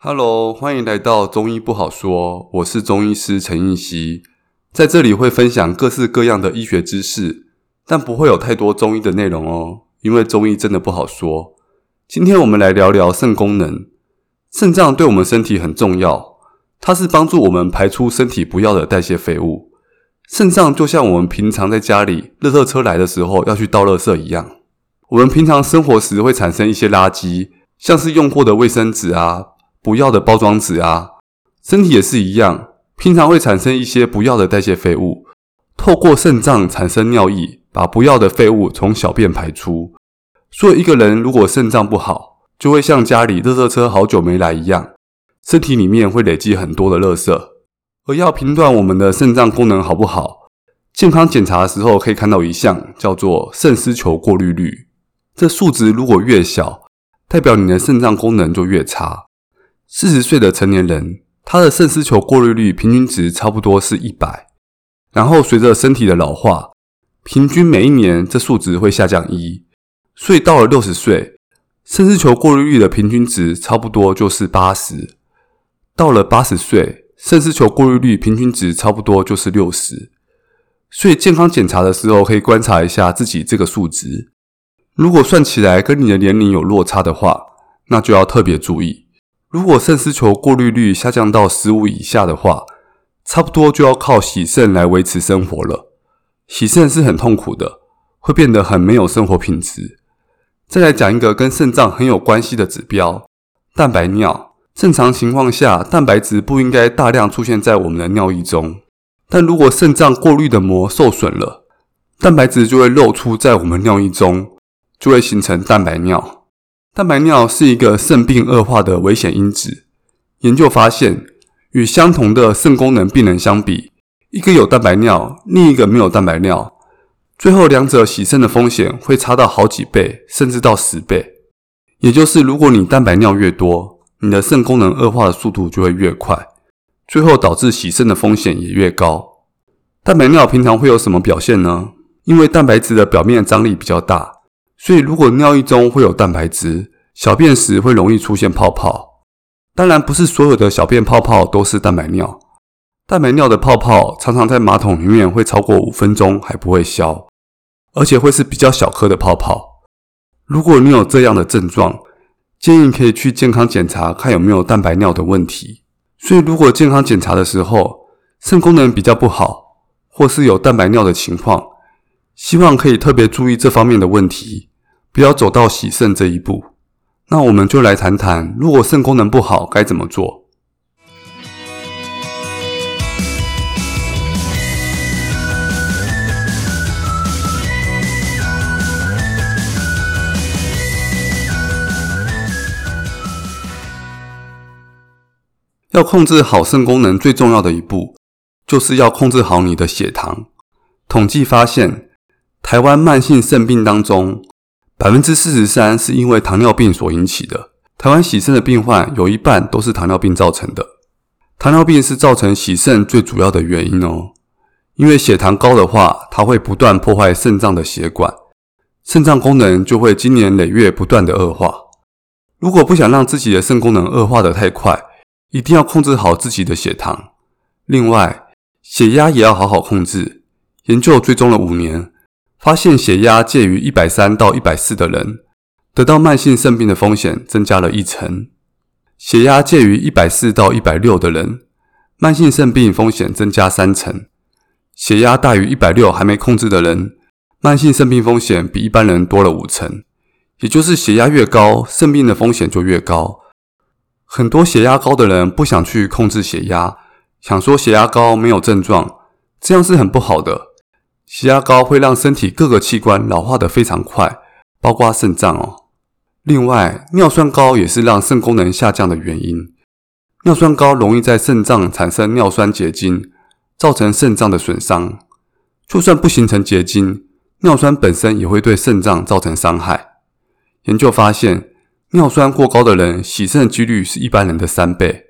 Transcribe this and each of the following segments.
Hello，欢迎来到中医不好说。我是中医师陈奕希，在这里会分享各式各样的医学知识，但不会有太多中医的内容哦，因为中医真的不好说。今天我们来聊聊肾功能。肾脏对我们身体很重要，它是帮助我们排出身体不要的代谢废物。肾脏就像我们平常在家里，垃圾车来的时候要去倒垃圾一样。我们平常生活时会产生一些垃圾，像是用过的卫生纸啊。不要的包装纸啊，身体也是一样，平常会产生一些不要的代谢废物，透过肾脏产生尿液，把不要的废物从小便排出。所以一个人如果肾脏不好，就会像家里垃圾车好久没来一样，身体里面会累积很多的垃圾。而要评断我们的肾脏功能好不好，健康检查的时候可以看到一项叫做肾丝球过滤率，这数值如果越小，代表你的肾脏功能就越差。四十岁的成年人，他的肾丝球过滤率平均值差不多是一百，然后随着身体的老化，平均每一年这数值会下降一，所以到了六十岁，肾丝球过滤率的平均值差不多就是八十。到了八十岁，肾丝球过滤率平均值差不多就是六十。所以健康检查的时候，可以观察一下自己这个数值，如果算起来跟你的年龄有落差的话，那就要特别注意。如果肾丝球过滤率下降到十五以下的话，差不多就要靠洗肾来维持生活了。洗肾是很痛苦的，会变得很没有生活品质。再来讲一个跟肾脏很有关系的指标——蛋白尿。正常情况下，蛋白质不应该大量出现在我们的尿液中，但如果肾脏过滤的膜受损了，蛋白质就会漏出在我们尿液中，就会形成蛋白尿。蛋白尿是一个肾病恶化的危险因子。研究发现，与相同的肾功能病人相比，一个有蛋白尿，另一个没有蛋白尿，最后两者洗肾的风险会差到好几倍，甚至到十倍。也就是，如果你蛋白尿越多，你的肾功能恶化的速度就会越快，最后导致洗肾的风险也越高。蛋白尿平常会有什么表现呢？因为蛋白质的表面张力比较大。所以，如果尿液中会有蛋白质，小便时会容易出现泡泡。当然，不是所有的小便泡泡都是蛋白尿。蛋白尿的泡泡常常在马桶里面会超过五分钟还不会消，而且会是比较小颗的泡泡。如果你有这样的症状，建议可以去健康检查，看有没有蛋白尿的问题。所以，如果健康检查的时候肾功能比较不好，或是有蛋白尿的情况，希望可以特别注意这方面的问题，不要走到洗肾这一步。那我们就来谈谈，如果肾功能不好该怎么做。要控制好肾功能，最重要的一步，就是要控制好你的血糖。统计发现，台湾慢性肾病当中，百分之四十三是因为糖尿病所引起的。台湾洗肾的病患有一半都是糖尿病造成的。糖尿病是造成洗肾最主要的原因哦。因为血糖高的话，它会不断破坏肾脏的血管，肾脏功能就会经年累月不断的恶化。如果不想让自己的肾功能恶化得太快，一定要控制好自己的血糖。另外，血压也要好好控制。研究追踪了五年，发现血压介于一百三到一百四的人，得到慢性肾病的风险增加了一成；血压介于一百四到一百六的人，慢性肾病风险增加三成；血压大于一百六还没控制的人，慢性肾病风险比一般人多了五成。也就是血压越高，肾病的风险就越高。很多血压高的人不想去控制血压，想说血压高没有症状，这样是很不好的。血压高会让身体各个器官老化得非常快，包括肾脏哦。另外，尿酸高也是让肾功能下降的原因。尿酸高容易在肾脏产生尿酸结晶，造成肾脏的损伤。就算不形成结晶，尿酸本身也会对肾脏造成伤害。研究发现，尿酸过高的人洗肾几率是一般人的三倍。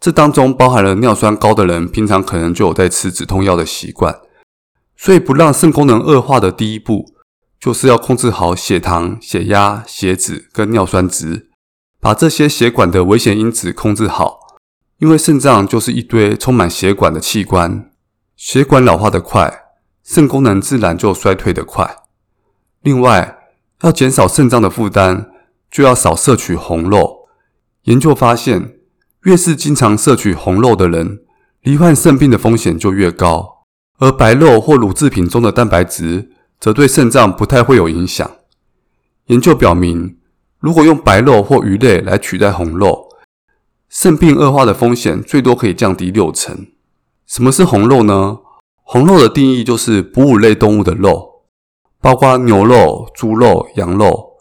这当中包含了尿酸高的人平常可能就有在吃止痛药的习惯。所以，不让肾功能恶化的第一步，就是要控制好血糖、血压、血脂跟尿酸值，把这些血管的危险因子控制好。因为肾脏就是一堆充满血管的器官，血管老化的快，肾功能自然就衰退的快。另外，要减少肾脏的负担，就要少摄取红肉。研究发现，越是经常摄取红肉的人，罹患肾病的风险就越高。而白肉或乳制品中的蛋白质，则对肾脏不太会有影响。研究表明，如果用白肉或鱼类来取代红肉，肾病恶化的风险最多可以降低六成。什么是红肉呢？红肉的定义就是哺乳类动物的肉，包括牛肉、猪肉、羊肉。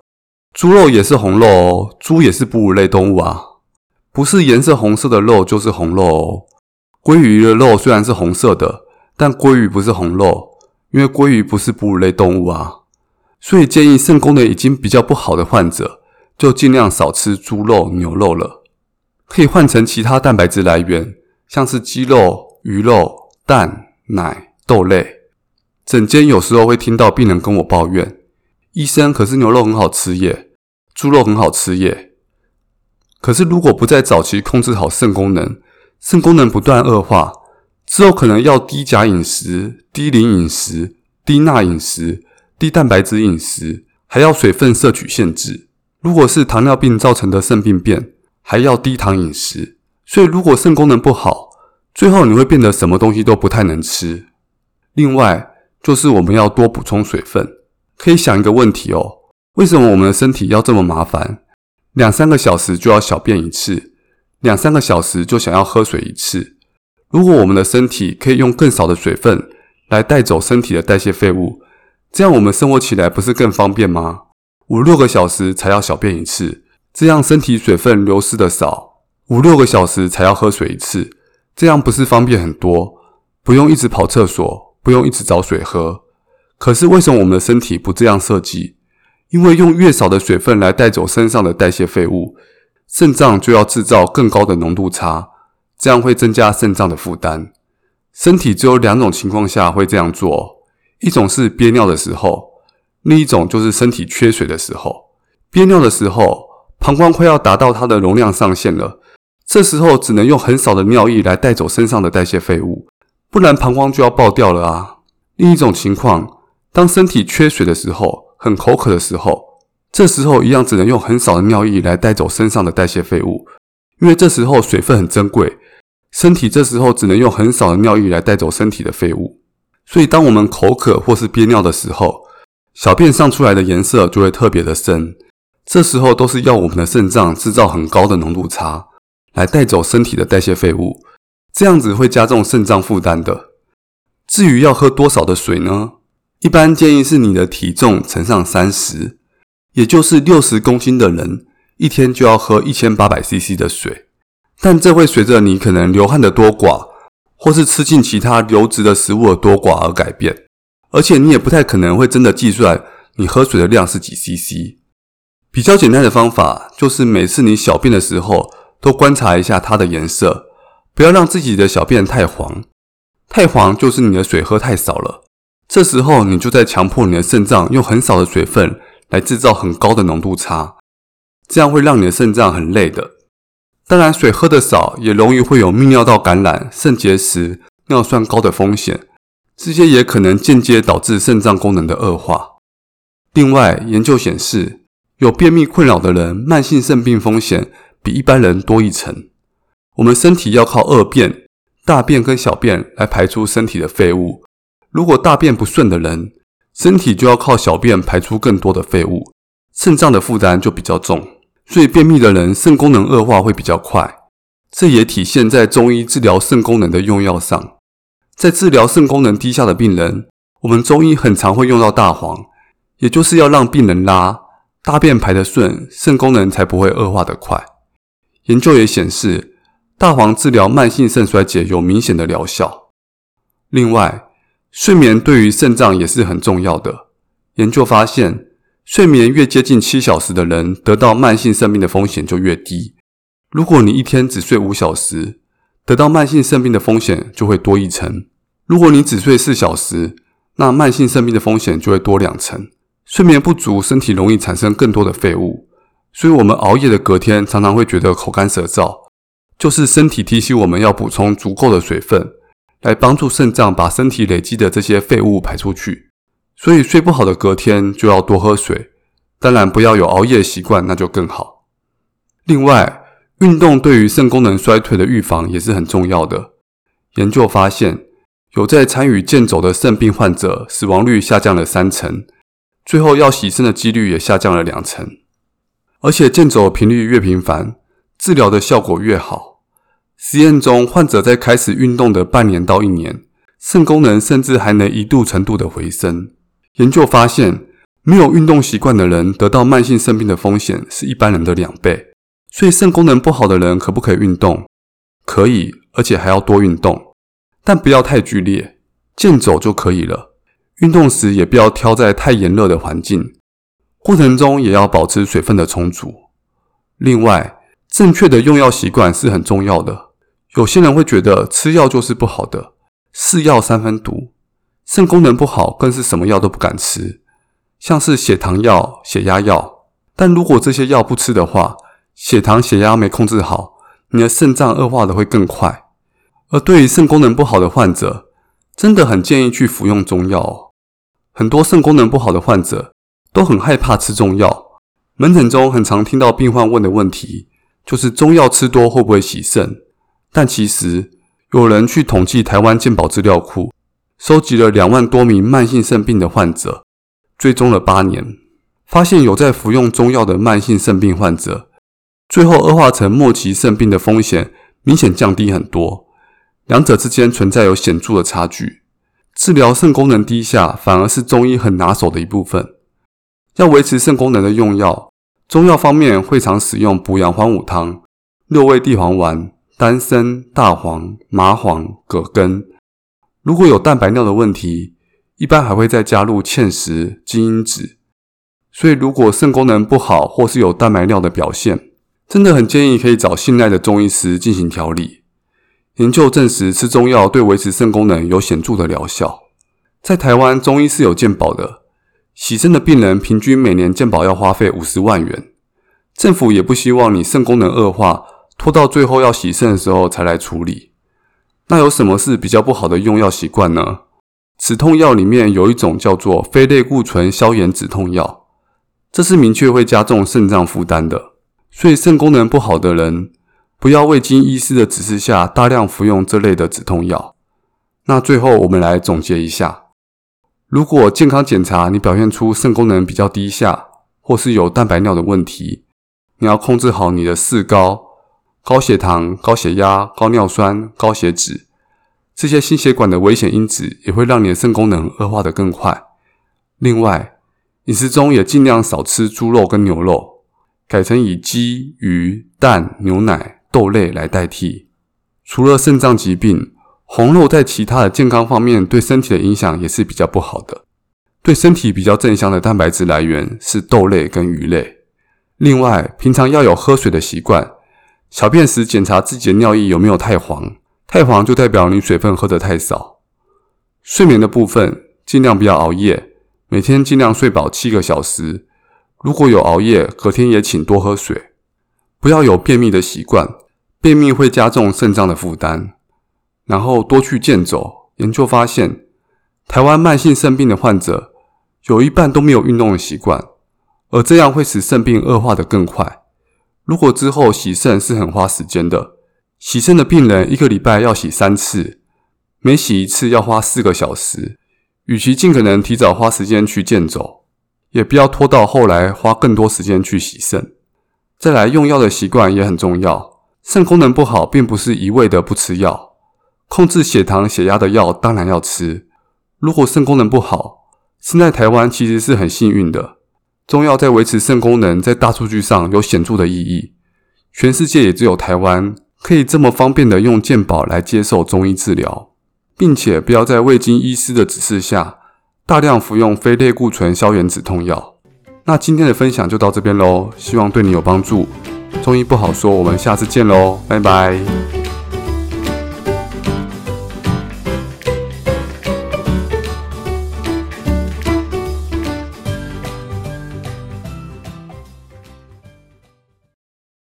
猪肉也是红肉哦，猪也是哺乳类动物啊。不是颜色红色的肉就是红肉哦。鲑鱼的肉虽然是红色的，但鲑鱼不是红肉，因为鲑鱼不是哺乳类动物啊。所以建议肾功能已经比较不好的患者，就尽量少吃猪肉、牛肉了。可以换成其他蛋白质来源，像是鸡肉、鱼肉、蛋、奶、豆类。诊间有时候会听到病人跟我抱怨：“医生，可是牛肉很好吃耶，猪肉很好吃耶。”可是如果不在早期控制好肾功能，肾功能不断恶化，之后可能要低钾饮食、低磷饮食、低钠饮食、低蛋白质饮食，还要水分摄取限制。如果是糖尿病造成的肾病变，还要低糖饮食，所以如果肾功能不好，最后你会变得什么东西都不太能吃。另外，就是我们要多补充水分。可以想一个问题哦，为什么我们的身体要这么麻烦？两三个小时就要小便一次，两三个小时就想要喝水一次。如果我们的身体可以用更少的水分来带走身体的代谢废物，这样我们生活起来不是更方便吗？五六个小时才要小便一次。这样身体水分流失的少，五六个小时才要喝水一次，这样不是方便很多？不用一直跑厕所，不用一直找水喝。可是为什么我们的身体不这样设计？因为用越少的水分来带走身上的代谢废物，肾脏就要制造更高的浓度差，这样会增加肾脏的负担。身体只有两种情况下会这样做，一种是憋尿的时候，另一种就是身体缺水的时候。憋尿的时候，膀胱快要达到它的容量上限了，这时候只能用很少的尿液来带走身上的代谢废物，不然膀胱就要爆掉了啊。另一种情况，当身体缺水的时候，很口渴的时候，这时候一样只能用很少的尿液来带走身上的代谢废物，因为这时候水分很珍贵，身体这时候只能用很少的尿液来带走身体的废物。所以，当我们口渴或是憋尿的时候，小便上出来的颜色就会特别的深。这时候都是要我们的肾脏制造很高的浓度差，来带走身体的代谢废物，这样子会加重肾脏负担的。至于要喝多少的水呢？一般建议是你的体重乘上三十，也就是六十公斤的人，一天就要喝一千八百 CC 的水。但这会随着你可能流汗的多寡，或是吃进其他流质的食物的多寡而改变，而且你也不太可能会真的计算你喝水的量是几 CC。比较简单的方法就是每次你小便的时候，都观察一下它的颜色，不要让自己的小便太黄。太黄就是你的水喝太少了。这时候你就在强迫你的肾脏用很少的水分来制造很高的浓度差，这样会让你的肾脏很累的。当然，水喝得少也容易会有泌尿道感染、肾结石、尿酸高的风险，这些也可能间接导致肾脏功能的恶化。另外，研究显示，有便秘困扰的人，慢性肾病风险比一般人多一层。我们身体要靠二便，大便跟小便来排出身体的废物。如果大便不顺的人，身体就要靠小便排出更多的废物，肾脏的负担就比较重。所以便秘的人，肾功能恶化会比较快。这也体现在中医治疗肾功能的用药上。在治疗肾功能低下的病人，我们中医很常会用到大黄，也就是要让病人拉。大便排得顺，肾功能才不会恶化得快。研究也显示，大黄治疗慢性肾衰竭有明显的疗效。另外，睡眠对于肾脏也是很重要的。研究发现，睡眠越接近七小时的人，得到慢性肾病的风险就越低。如果你一天只睡五小时，得到慢性肾病的风险就会多一成。如果你只睡四小时，那慢性肾病的风险就会多两成。睡眠不足，身体容易产生更多的废物，所以我们熬夜的隔天常常会觉得口干舌燥，就是身体提醒我们要补充足够的水分，来帮助肾脏把身体累积的这些废物排出去。所以睡不好的隔天就要多喝水，当然不要有熬夜习惯，那就更好。另外，运动对于肾功能衰退的预防也是很重要的。研究发现，有在参与健走的肾病患者，死亡率下降了三成，最后要洗肾的几率也下降了两成。而且健走频率越频繁，治疗的效果越好。实验中，患者在开始运动的半年到一年，肾功能甚至还能一度程度的回升。研究发现，没有运动习惯的人得到慢性肾病的风险是一般人的两倍。所以，肾功能不好的人可不可以运动？可以，而且还要多运动，但不要太剧烈，健走就可以了。运动时也不要挑在太炎热的环境，过程中也要保持水分的充足。另外，正确的用药习惯是很重要的。有些人会觉得吃药就是不好的，是药三分毒。肾功能不好，更是什么药都不敢吃，像是血糖药、血压药。但如果这些药不吃的话，血糖、血压没控制好，你的肾脏恶化的会更快。而对于肾功能不好的患者，真的很建议去服用中药。很多肾功能不好的患者都很害怕吃中药，门诊中很常听到病患问的问题，就是中药吃多会不会洗肾？但其实有人去统计台湾健保资料库。收集了两万多名慢性肾病的患者，追踪了八年，发现有在服用中药的慢性肾病患者，最后恶化成末期肾病的风险明显降低很多，两者之间存在有显著的差距。治疗肾功能低下反而是中医很拿手的一部分。要维持肾功能的用药，中药方面会常使用补阳还五汤、六味地黄丸、丹参、大黄、麻黄、葛根。如果有蛋白尿的问题，一般还会再加入芡实、金樱子。所以，如果肾功能不好或是有蛋白尿的表现，真的很建议可以找信赖的中医师进行调理。研究证实，吃中药对维持肾功能有显著的疗效。在台湾，中医是有健保的，洗肾的病人平均每年健保要花费五十万元。政府也不希望你肾功能恶化，拖到最后要洗肾的时候才来处理。那有什么是比较不好的用药习惯呢？止痛药里面有一种叫做非类固醇消炎止痛药，这是明确会加重肾脏负担的。所以肾功能不好的人，不要未经医师的指示下大量服用这类的止痛药。那最后我们来总结一下：如果健康检查你表现出肾功能比较低下，或是有蛋白尿的问题，你要控制好你的四高。高血糖、高血压、高尿酸、高血脂，这些心血管的危险因子也会让你的肾功能恶化得更快。另外，饮食中也尽量少吃猪肉跟牛肉，改成以鸡、鱼、蛋、牛奶、豆类来代替。除了肾脏疾病，红肉在其他的健康方面对身体的影响也是比较不好的。对身体比较正向的蛋白质来源是豆类跟鱼类。另外，平常要有喝水的习惯。小便时检查自己的尿液有没有太黄，太黄就代表你水分喝得太少。睡眠的部分，尽量不要熬夜，每天尽量睡饱七个小时。如果有熬夜，隔天也请多喝水。不要有便秘的习惯，便秘会加重肾脏的负担。然后多去健走。研究发现，台湾慢性肾病的患者有一半都没有运动的习惯，而这样会使肾病恶化得更快。如果之后洗肾是很花时间的，洗肾的病人一个礼拜要洗三次，每洗一次要花四个小时。与其尽可能提早花时间去健走，也不要拖到后来花更多时间去洗肾。再来，用药的习惯也很重要。肾功能不好，并不是一味的不吃药，控制血糖、血压的药当然要吃。如果肾功能不好，生在台湾其实是很幸运的。中药在维持肾功能，在大数据上有显著的意义。全世界也只有台湾可以这么方便的用健保来接受中医治疗，并且不要在未经医师的指示下大量服用非类固醇消炎止痛药。那今天的分享就到这边喽，希望对你有帮助。中医不好说，我们下次见喽，拜拜。